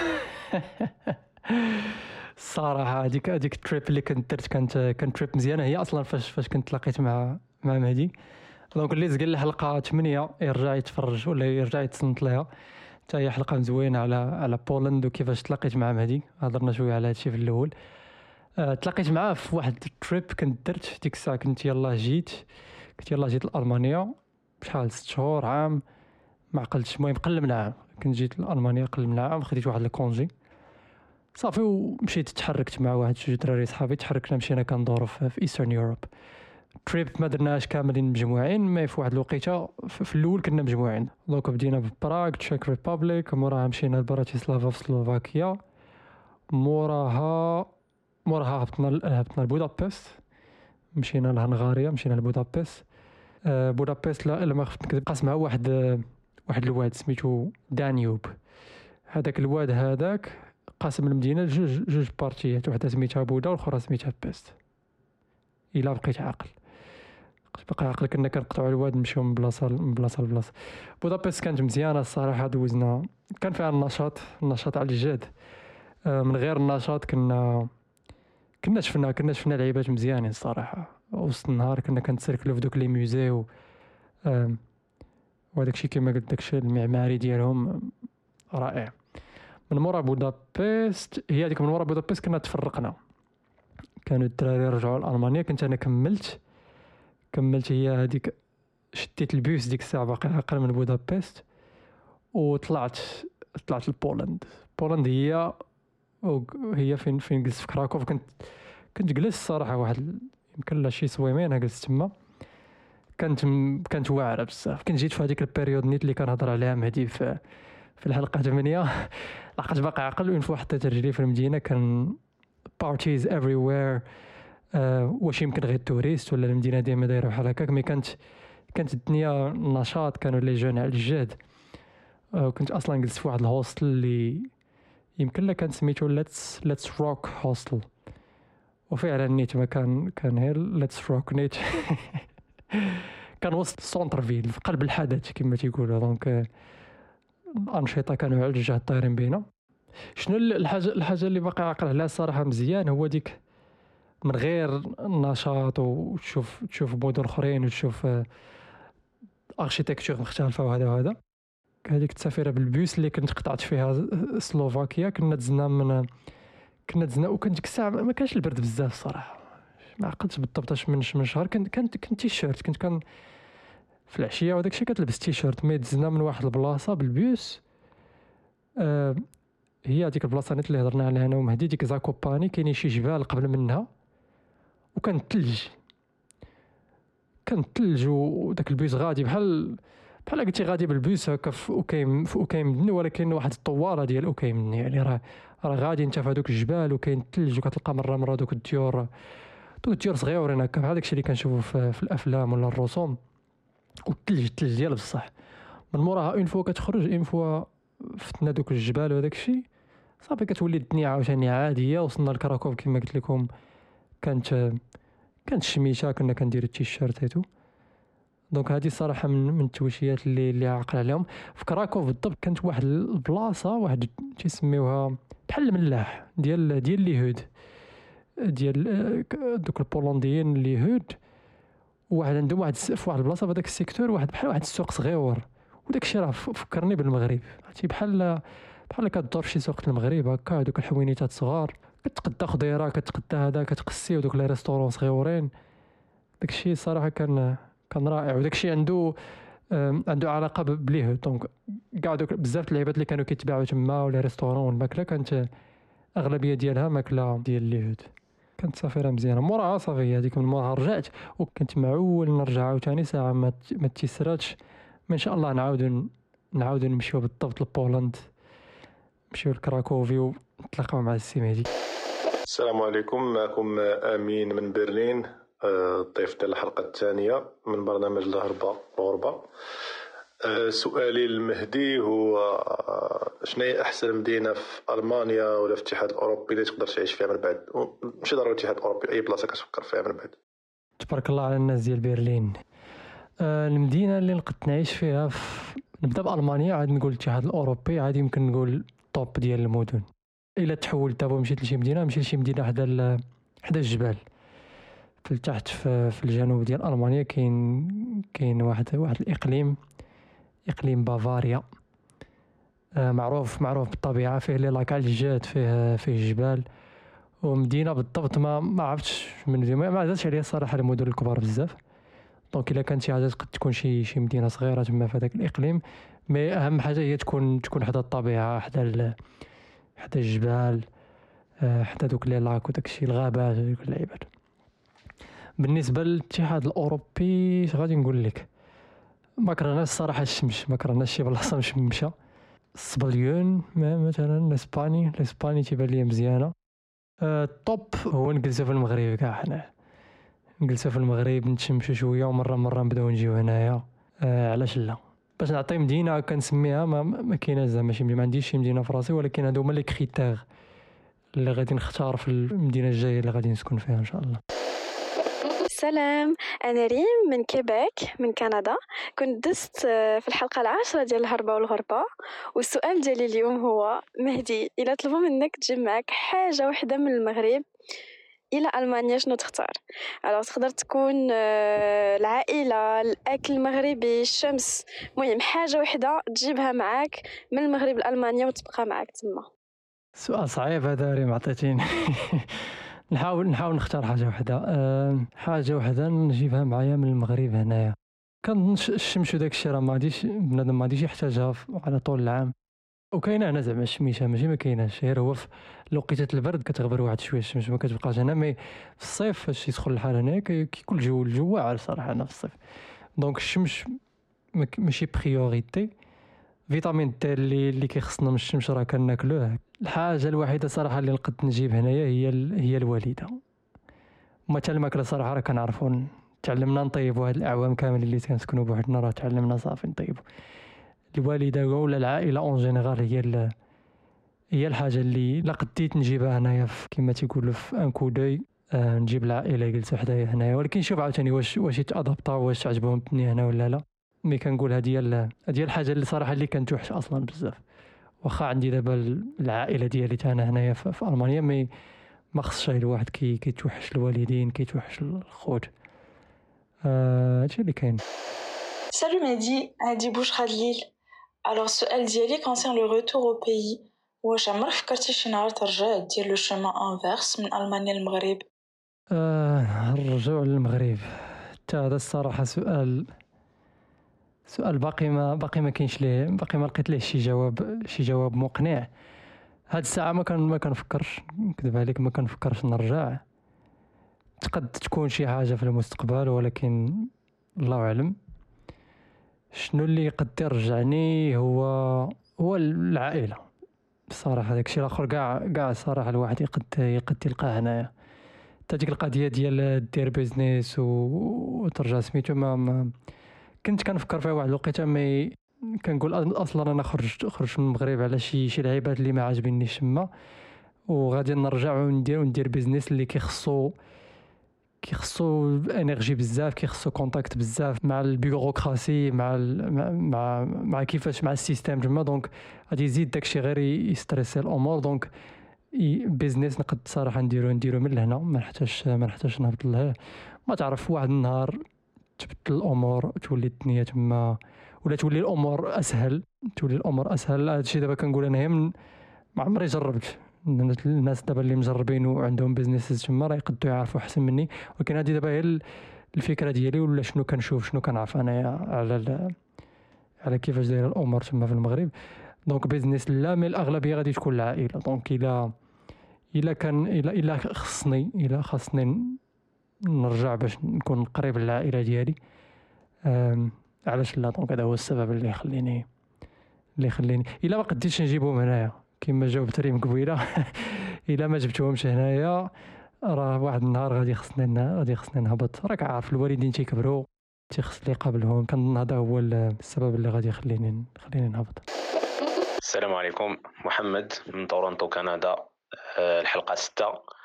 الصراحه هذيك هذيك ال trip اللي كنت درت كانت كانت trip مزيانه هي أصلا فاش فاش كنت تلاقيت مع مع مهدي. donc اللي زقل الحلقة 8 يرجع يتفرج ولا يرجع يتصنت لها. حتى هي حلقة مزوينة على على Poland وكيفاش تلاقيت مع مهدي هضرنا شوية على هادشي في الأول. أه تلاقيت معاه في واحد ال trip كنت درت ديك الساعة كنت يلاه جيت. كنت يلاه جيت لألمانيا. بشحال ست شهور عام. ما عقلتش. المهم قل من عام. كنت جيت لألمانيا قل من عام. خديت واحد ال congé صافي ومشيت تحركت مع واحد جوج دراري صحابي. تحركنا مشينا كندورو في Eastern Europe trip ما درناش كاملين مجموعين mais في واحد الوقيته في الأول كنا مجموعين. donc بدينا ببراغ Czech Republic موراها مشينا لبراتيسلافا في سلوفاكيا. موراها موراها هبطنا هبطنا لبودابست. مشينا لهنغاريا مشينا لبودابست. أه بودابست لا ما خفت نكذب قاسمها واحد واحد الواد سميتو دانيوب. هذاك الواد هذاك قاسم المدينة جوج جوج بارتيات وحدة سميتها بودا والاخرى سميتها بيست إلا بقيت عاقل. بقى عاقل كنا كنقطعوا الواد نمشيو من بلاصة من بلاصة لبلاصة. بودابست كانت مزيانة الصراحة دوزنا كان فيها النشاط النشاط على الجاد آه، من غير النشاط كنا كنا شفنا كنا شفنا لعيبات مزيانين الصراحة. وسط النهار كنا كنتسركلو في دوك les musées و وهداك الشيء كما قلت داكشي المعماري ديالهم رائع. من مورا بودابست هي هذيك من مورا بودابست كنا تفرقنا. كانوا الدراري رجعوا لألمانيا كنت أنا كملت. كملت هي هذيك شديت البيوس ديك الساعة باقي عاقل من بودابست وطلعت طلعت ل Poland. Poland هي هي فين فين جلست؟ في كراكوف. كنت كنت جلست صراحة واحد يمكن لا شي سويمين جلست تما. كانت كانت واعرة بزاف. كنت جيت في هذيك ال période نيت اللي كنهضر عليها مهدي في في الحلقة 8 لقيت باقي عقل. une fois حطيت رجلي في المدينة كان parties everywhere واش يمكن غير touristes ولا المدينة ديما دايرة بحال هكاك؟ mais كانت كانت الدنيا نشاط كانوا les gens على الجهد. آه، كنت أصلا جلست في واحد ال hostel اللي يمكن لك كان سميتو Let's Let's Rock Hostel وفعلا نيت ما كان كان غير let's rock نيت. كان وسط ال centre-ville في قلب الحدث كما تيقولوا. donc آه، الأنشطة كانوا على الجهد طايرين بينا. شنو الحاجة الحاجة اللي باقي عاقل عليها الصراحه مزيان هو ديك من غير نشاط وتشوف تشوف مدن اخرين وتشوف architecture مختلفة وهذا وهذا. هذيك التسافيره بالبيوس اللي كنت قطعت فيها سلوفاكيا كنا دزنا من كنا دزنا وكان ديك الساعة ما كانش البرد بزاف الصراحه ما عقلتش بالضبط اش من من شهر كنت كنت كنت تيشيرت كنت كان في العشية وداك الشيء كتلبس t-shirt. mais دزنا من واحد البلاصة بالبيوس آه هي هذيك البلاصة اللي هضرنا عليها أنا ومهدي ديك زاكوباني كاينين شي جبال قبل منها. وكان الثلج كان الثلج وداك البيس غادي بحال بحال قلتي غادي بالبيس هكا في اوكيم في اوكيم ولكن واحد الطوارة ديال اوكيم يعني راه راه غادي انت في هذوك الجبال وكاين الثلج وكتلقى مره مرة دوك الديور دوك الديور صغيورين هكا. بحال داكشي اللي كنشوفو في, في الأفلام ولا الرسوم. والثلج الثلج ديال بصح. من موراها une fois كتخرج une fois فتنا دوك الجبال وداك الشيء صافي كتولي الدنيا عاوتاني عادية وصلنا لكراكوف كما قلت لكم. كانت كانت الشميشه كنا كندير ال t-shirt et tout. donc هذه صراحة من من التويشيات اللي اللي عاقل عليهم. في كراكوف بالضبط كانت واحد البلاصة واحد تيسميوها بحال الملاح ديال ديال اليهود ديال دوك البولنديين اليهود واحد عندهم واحد في واحد البلاصة في هذاك ال secteur واحد بحال واحد السوق صغيور. وداك الشيء راه فكرني بالمغرب. عرفتي؟ بحال بحال كدور في شي سوق المغرب هكا هذوك الحوينيتات صغار. كتقدا خضيره كتقدا هذا كتقسي ودوك les restaurants صغيورين داكشي صراحة كان كان رائع. وداكشي عنده عنده علاقة باليهود donc كاع دوك بزاف اللعيبات اللي كانوا كيتباعوا تما ولا restaurants والماكلة كانت أغلبية ديالها ماكلة ديال اليهود كانت سفيره مزيانة. موراها صافي هذيك من موراها رجعت وكنت معول. نرجع عاوتاني ساعة ما ما تيسراتش. إن شاء الله نعاودو نعاودو نمشيو بالضبط لبولند. نمشيو لكراكوفي ونتلاقاو مع السي مهدي. السلام عليكم. معكم أمين من برلين الضيف ديال الحلقة الثانية من برنامج الهربة الغربه سؤالي المهدي هو شنو هي أحسن مدينة في ألمانيا ولا في الاتحاد الأوروبي اللي تقدر تعيش فيها من بعد؟ ماشي ضروري الاتحاد الأوروبي أي بلاصة كتفكر فيها من بعد. تبارك الله على الناس ديال برلين. المدينة اللي نقدر نعيش فيها في نبدأ بألمانيا عاد نقول الاتحاد الأوروبي عاد يمكن نقول توب ديال المدن. إلا تحولت دابا مشيت لشي مدينة مشيت لشي مدينة حدا حدا الجبال. في التحت في, في الجنوب ديال ألمانيا كاين كاين واحد واحد الإقليم إقليم بافاريا. آه معروف معروف بالطبيعة فيه les lacs على الجهات فيه فيه جبال. ومدينة بالضبط ما ما عرفتش من ما عزتش عليها الصراحه المدن الكبار بزاف. donc إلا كانت شي حاجة تقد تكون شي شي مدينة صغيرة تما في هذاك الإقليم. mais أهم حاجة هي تكون تكون حدا الطبيعة حدا حدا الجبال آه، حدا دوك les lacs وداك الشيء الغابات دوك اللعيبات. بالنسبة للاتحاد الأوروبي اش غادي نقول لك؟ ما كرهناش الصراحة الشمس ما كرهناش شي بلاصة مشمشة. الصبليون مثلا الإسباني الإسباني تيبان لي مزيانة. le top آه، هو نجلسو في المغرب كاع حنا. نجلسو في المغرب نتشمشو شوية ومره مرة نبداو نجيو هنايا. آه علاش لا؟ باش نعطي مدينة كنسميها ما, ما كايناش زعما شي ما عنديش شي مدينة في راسي ولكن هادو هما les critères اللي غادي نختار في المدينة الجاية اللي غادي نسكن فيها إن شاء الله. سلام. أنا ريم من كيبيك من كندا. كنت دست آه، في الحلقة العاشرة ديال الهربة والغربة. والسؤال ديالي اليوم هو مهدي إلا طلبوا منك تجيب معك حاجة وحدة من المغرب إلى ألمانيا شنو تختار؟ alors تقدر تكون آه، العائلة الأكل المغربي الشمس. المهم حاجة وحدة تجيبها معاك من المغرب لألمانيا وتبقى معاك تما. سؤال صعيب هذا ريم عطيتيني. نحاول نحاول نختار حاجة وحدة. حاجة وحدة نجيبها معايا من المغرب هنايا. كنظن الشمس وداك الشيء راه ما غاديش بنادم ما غاديش يحتاجها على طول العام. وكاينة هنا زعما الشميشه ماشي ما كايناش غير هو في لوقيته البرد كتغبر واحد شوية الشمس ما كتبقاش. هنا mais في الصيف فاش يدخل الحال هنا كيكون الجو الجو واعر صراحة هنا في الصيف. donc الشمس ماشي priorité vitamine D اللي اللي كيخصنا من الشمس راه كناكلوه. الحاجة الوحيدة صراحة اللي نقد نجيب هنايا هي هي الوالدة. مثلا الماكلة صراحة راه كنعرفوا تعلمنا نطيبوا هاد الأعوام كامل اللي كنسكنوا بوحدنا راه تعلمنا صافي نطيبوا الوالدة ولا العائلة en général هي هي الحاجة اللي لا قديت نجيبها هنايا كما تيقولوا في un coup d'œil آه نجيب العائلة جلسوا حدايا هنايا. ولكن شوف عاوتاني واش واش يت adapta واش عجبهم الدنيا هنا ولا لا. mais كنقول هذه هي الحاجة اللي صراحة اللي كنتوحش أصلا بزاف. واخا عندي دابا ال- العائلة ديالي تا أنا هنايا في, ألمانيا mais ما خصش الواحد كي كيتوحش الوالدين كيتوحش الخوت. آه، هادشي اللي كاين. Salut Mehdi, هادي بوشرا ليل Alors السؤال ديالي concerne le retour au pays. واش عمرك فكرتي شي نهار ترجع دير le chemin inverse من المانيا للمغرب آه الرجوع للمغرب. حتى هذا الصراحة سؤال سؤال باقي ما باقي ما كاينش ليه باقي ما لقيت ليه شي جواب شي جواب مقنع. هاد الساعة ما كان ما كنفكرش نكذب عليك ما كنفكرش نرجع. تقد تكون شي حاجة في المستقبل ولكن الله أعلم. شنو اللي يقد يرجعني هو هو العائلة. بصراحة داكشي الآخر كاع كاع الصراحة الواحد يقد يقد يلقاه هنايا. حتى ديك القضية ديال دير business و... وترجع سميتو ما, كنت كنفكر فيها واحد الوقيتة mais كنقول أصلا أنا خرجت خرجت من المغرب على شي شي لعيبات اللي ما عاجبينيش تما. وغادي نرجع وندير وندير business اللي كيخصو كيخصو énergie بزاف كيخصو contact بزاف مع ال bureaucratie مع ال... مع, مع كيفاش مع ال système تما donc غادي يزيد داكشي غير ي stresser الأمور. donc business نقد صراحة نديرو نديرو من لهنا. ما نحتاجش ما نحتاجش نهبط لهيه ما تعرف واحد النهار تبدل الأمور تولي الدنيا تما ولا تولي الأمور اسهل. تولي الأمور اسهل. هادشي دابا كنقول انايا من ما عمري جربت. الناس- دابا اللي مجربين وعندهم businesses تما راه يقدروا يعرفوا أحسن مني. ولكن هذه دابا هي ال- الفكرة ديالي ولا شنو كنشوف شنو كنعرف انايا على على كيفاش دايرة الأمور تما في المغرب. donc business لا mais الأغلبية غادي تكون العائلة. donc الا إلا كان الا إلا خصني إلا خصني نرجع باش نكون قريب للعائلة ديالي. علاش لا؟ دونك هذا هو السبب اللي يخليني اللي يخليني إلا ما قديتش نجيبهم هنايا. كما جاوبت ريم قبيلة. إلا ما جبتهمش هنايا راه واحد النهار غادي خصني ن- غادي خصني نهبط. راك عارف الوالدين تيكبروا تيخص لي قبلهم كنظن هذا هو ال- السبب اللي غادي يخليني خليني نهبط. السلام عليكم. محمد من تورونتو كندا. آه، ستة.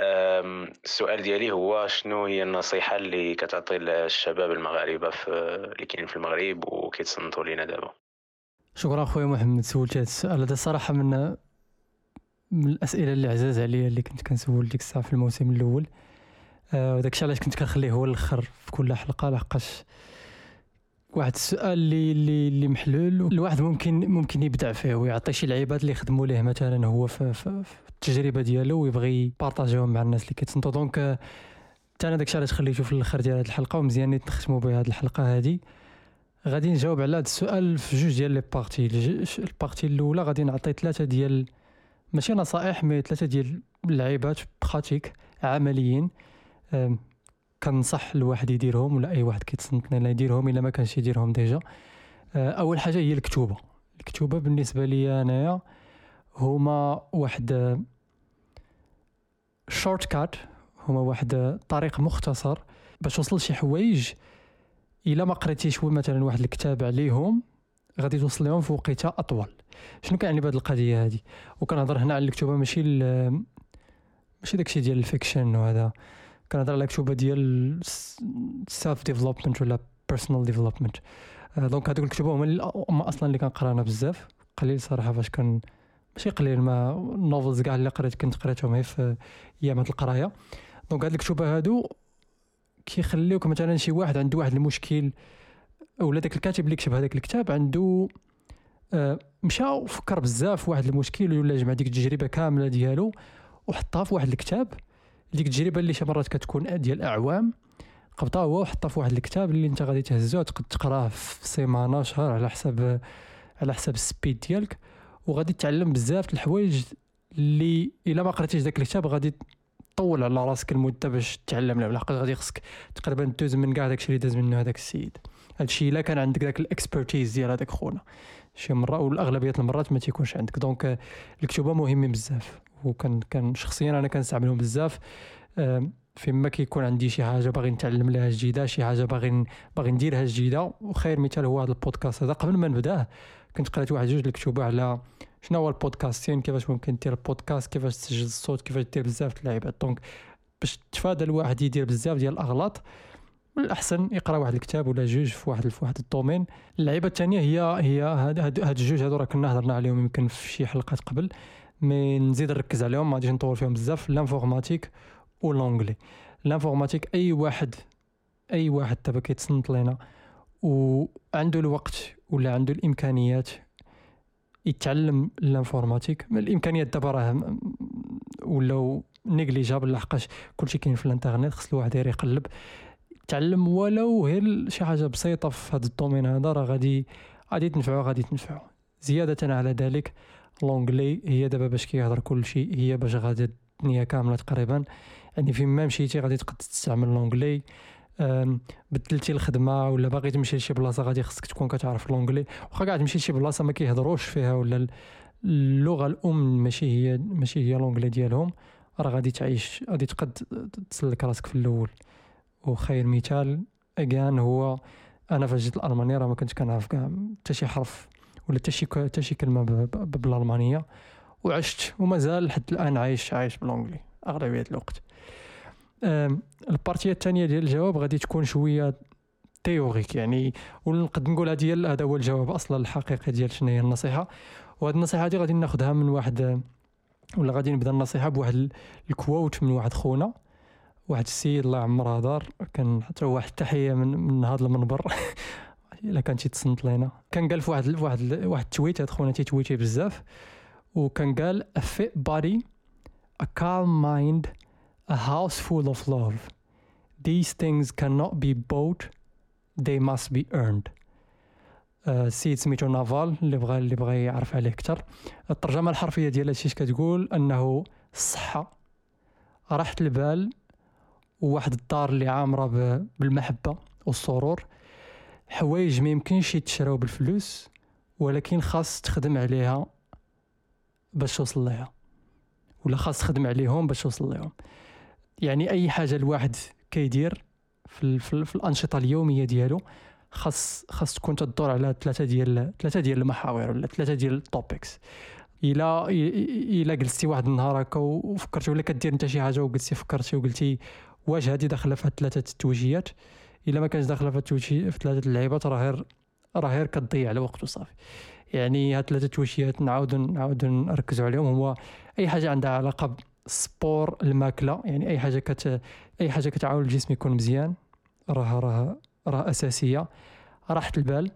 آم، السؤال ديالي هو شنو هي النصيحة اللي كتعطي للشباب المغاربة في اللي كاينين في المغرب وكيتصنتوا لينا دابا؟ شكرا خويا محمد سولت هذا السؤال. هذا صراحة من من الأسئلة اللي عزاز عليا اللي كنت كنسول ديك الساعة في الموسم الأول. آه، وداك الشيء علاش كنت كنخليه هو الآخر في كل حلقة لحقاش واحد السؤال اللي اللي اللي محلول. الواحد ممكن ممكن يبدع فيه ويعطي شي لعيبات اللي يخدموا ليه مثلا هو في, في, في التجربة ديالو ويبغي يpartageيهم مع الناس اللي كيتصنتوا donc آه، حتى أنا داكشي علاش خليته في الأخر ديال هذه الحلقة ومزيان نختموا بها هذه الحلقة هذه غادي نجاوب على هذا السؤال في جوج ديال les parties. ال partie الأولى غادي نعطي ثلاثة ديال ماشي نصائح mais ثلاثة ديال اللعيبات pratiques عمليين. كنصح الواحد يديرهم ولا أي واحد كيتصنت لا يديرهم إلا ما كانش يديرهم déjà. أه، أول حاجة هي الكتوبة. الكتوبة بالنسبة لي أنايا هما واحد shortcut هما واحد طريق مختصر باش توصل لشي حوايج إلا ما قريتيش مثلا واحد الكتاب عليهم غادي توصل لهم في وقيته أطول. شنو كيعني بهذه القضية هذه وكنهضر هنا على الكتوبة ماشي ماشي داكشي ديال ال fiction وهذا. كنهضر على كتوبه ديال self development ولا personal development donc هذوك الكتب هما هما أصلا اللي كنقرا أنا بزاف. قليل صراحة فاش كان ماشي قليل ما ال novels كاع اللي قريت كنت قريتهم غير في ايامات القراية. دونك هاد الكتب هادو كيخليوك مثلا شي واحد عنده واحد المشكل ولا داك الكاتب اللي كتب هذاك الكتاب عنده آه، مشى وفكر بزاف في واحد المشكل ولا جمع ديك التجربة كاملة ديالو وحطها في واحد الكتاب. ديك التجربة اللي شي مرات كتكون ديال أعوام قبضها هو وحطها في واحد الكتاب اللي انت غادي تهزو تقد تقراه في سيمانة شهر على حسب على حسب ال speed ديالك. وغادي تعلم بزاف الحوايج اللي إلا ما قريتيش داك الكتاب غادي طول على راسك المده باش تتعلم له لحقاش غادي خصك تقريبا دوز من كاع داكشي اللي داز منه هذاك السيد. هادشي إلا كان عندك داك ال expertise ديال هذاك خونا. شي مرة والاغلبيه المرات ما تيكونش عندك. donc آه، الكتوبة مهمين بزاف. وكان كان شخصيا أنا كنستعملهم بزاف. آم، فيما كيكون عندي شي حاجة باغي نتعلم لها جديدة شي حاجة باغي باغي نديرها جديدة. وخير مثال هو هذا البودكاست هذا. قبل ما نبداه كنت قريت واحد جوج الكتوبه على شنو هو ال podcasting؟ كيفاش ممكن دير البودكاست؟ كيفاش تسجل الصوت؟ كيفاش دير بزاف اللعيبات donc باش تفادى الواحد يدير بزاف ديال الأغلاط من الأحسن يقرأ واحد الكتاب ولا جوج في واحد في واحد ال domaine. اللعيبة الثانية هي هي هاد هاد الجوج هادو راه كنا هضرنا عليهم يمكن في شي حلقات قبل mais نزيد نركز عليهم ما غاديش نطول فيهم بزاف. l'informatique و l'anglais l'informatique أي واحد أي واحد دابا كيتصنت لينا وعنده الوقت ولا عنده الإمكانيات يتعلم ال informatique الإمكانيات دابا راه ولاو négligeables لحقاش كلشي كاين في الانترنت خص الواحد غير يقلب. تعلم ولو غير شي حاجة بسيطة في هذا ال domaine هذا راه غادي غادي تنفعو غادي تنفعو. زيادة على ذلك l'anglais هي دابا باش كيهضر كلشي هي باش غادي الدنيا كاملة تقريبا. يعني فين ما مشيتي غادي تقدر تستعمل l'anglais. بدلتي الخدمة ولا باغي تمشي لشي بلاصة غادي خصك تكون كتعرف l'anglais واخا كاع تمشي لشي بلاصة ما كيهضروش فيها ولا اللغة الأم ماشي هي ماشي هي l'anglais ديالهم راه غادي تعيش غادي تقد تسلك راسك في الأول. وخير مثال again هو أنا فاش جيت الالمانيا راه ما كنتش كنعرف كاع حتى شي حرف ولا حتى شي حتى شي كلمة بالالمانيه وعشت ومازال لحد الآن عايش عايش ب l'anglais أغلبية الوقت. ال partie الثانية ديال الجواب غادي تكون شوية théorique يعني ونقد نقولها ديال هذا هو الجواب أصلا الحقيقي ديال شنو هي النصيحة. وهاد النصيحة دي غادي ناخذها من واحد ولا غادي نبدأ النصيحة بواحد ال quote من واحد خونا واحد السيد الله يعمرها دار كان حتى واحد التحية من من هذا المنبر. إلا كان تيتصنت لينا. كان قال في واحد واحد واحد ال tweet هاد خونا تيtweetي بزاف. وكان قال a fit body a calm mind a house full of love. These things cannot be bought they must be earned. السيد uh, سميتو نافال اللي بغى اللي بغى يعرف عليه أكثر الترجمة الحرفية ديال هادشي كتقول؟ أنه الصحه راحه البال وواحد الدار اللي عامرة بالمحبة والسرور. حوايج ما يمكنش يتشراو بالفلوس ولكن خاص تخدم عليها باش توصل لها ولا خاص تخدم عليهم باش توصل لهم يعني أي حاجة الواحد كيدير في, في, في الأنشطة اليومية ديالو خاص خاص تكون تدور على ثلاثة ديال ثلاثة ديال المحاور ولا ثلاثة ديال التوبكس الا إلا جلستي واحد النهار هكا وفكرتي ولا كدير أنت شي حاجة وقلتي فكرتي وقلتي واش هادي داخلة في ثلاثة التوجيهات؟ إلا ما كانش داخلة في في ثلاثة اللعيبات راه غير راه غير كتضيع الوقت وصافي. يعني هاد ثلاثة توجيهات نعاودو نعاودو نركزوا عليهم. هو أي حاجة عندها علاقة ب sport الماكلة يعني أي حاجة كت أي حاجة كتعاون الجسم يكون مزيان راه راه راه أساسية. راحة البال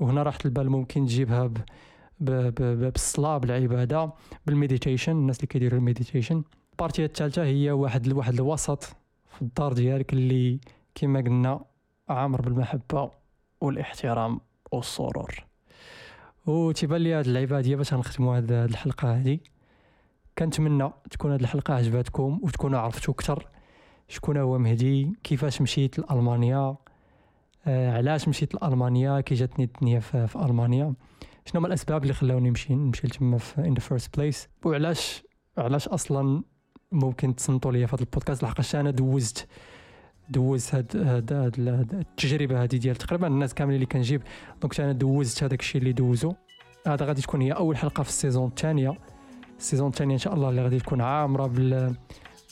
وهنا راحة البال ممكن تجيبها ب بالصلاه بالعبادة بال meditation الناس اللي كيديروا ال meditation ال partie الثالثه هي واحد واحد الوسط في الدار ديالك اللي كما قلنا عامر بالمحبة والاحترام والسرور. وتيبان لي هاد اللعيبة هادي باش غنختموا هاد الحلقة هادي. كنتمنى تكون هاد الحلقة عجباتكم وتكونوا عرفتوا أكثر شكون هو مهدي كيفاش مشيت لألمانيا آه علاش مشيت لألمانيا كي جاتني الدنيا في, في ألمانيا. شنو هما الأسباب اللي خلاوني نمشي نمشي لتما في in the first place وعلاش علاش أصلا ممكن تصنتوا ليا في هذا البودكاست؟ لحقاش أنا دوزت دوزت هاد هاد, هاد, هاد التجربة هذه ديال تقريبا الناس كاملين اللي كنجيب. دونك أنا دوزت هذاك الشيء اللي دوزو. هذا غادي تكون هي أول حلقة في ال saison الثانية. ال saison الثانية إن شاء الله اللي غادي تكون عامرة بال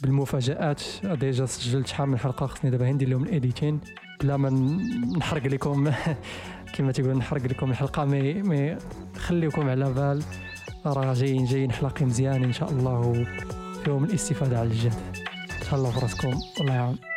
بالمفاجآت. déjà سجلت شحال من حلقة خصني دابا ندير لهم ال editing بلا ما نحرق لكم كما تيقول نحرق لكم الحلقة مي مي خليكم على بال. راه جايين جايين حلقة مزيان إن شاء الله فيهم الاستفادة على الجد تهلاو في راسكم والله يعاون.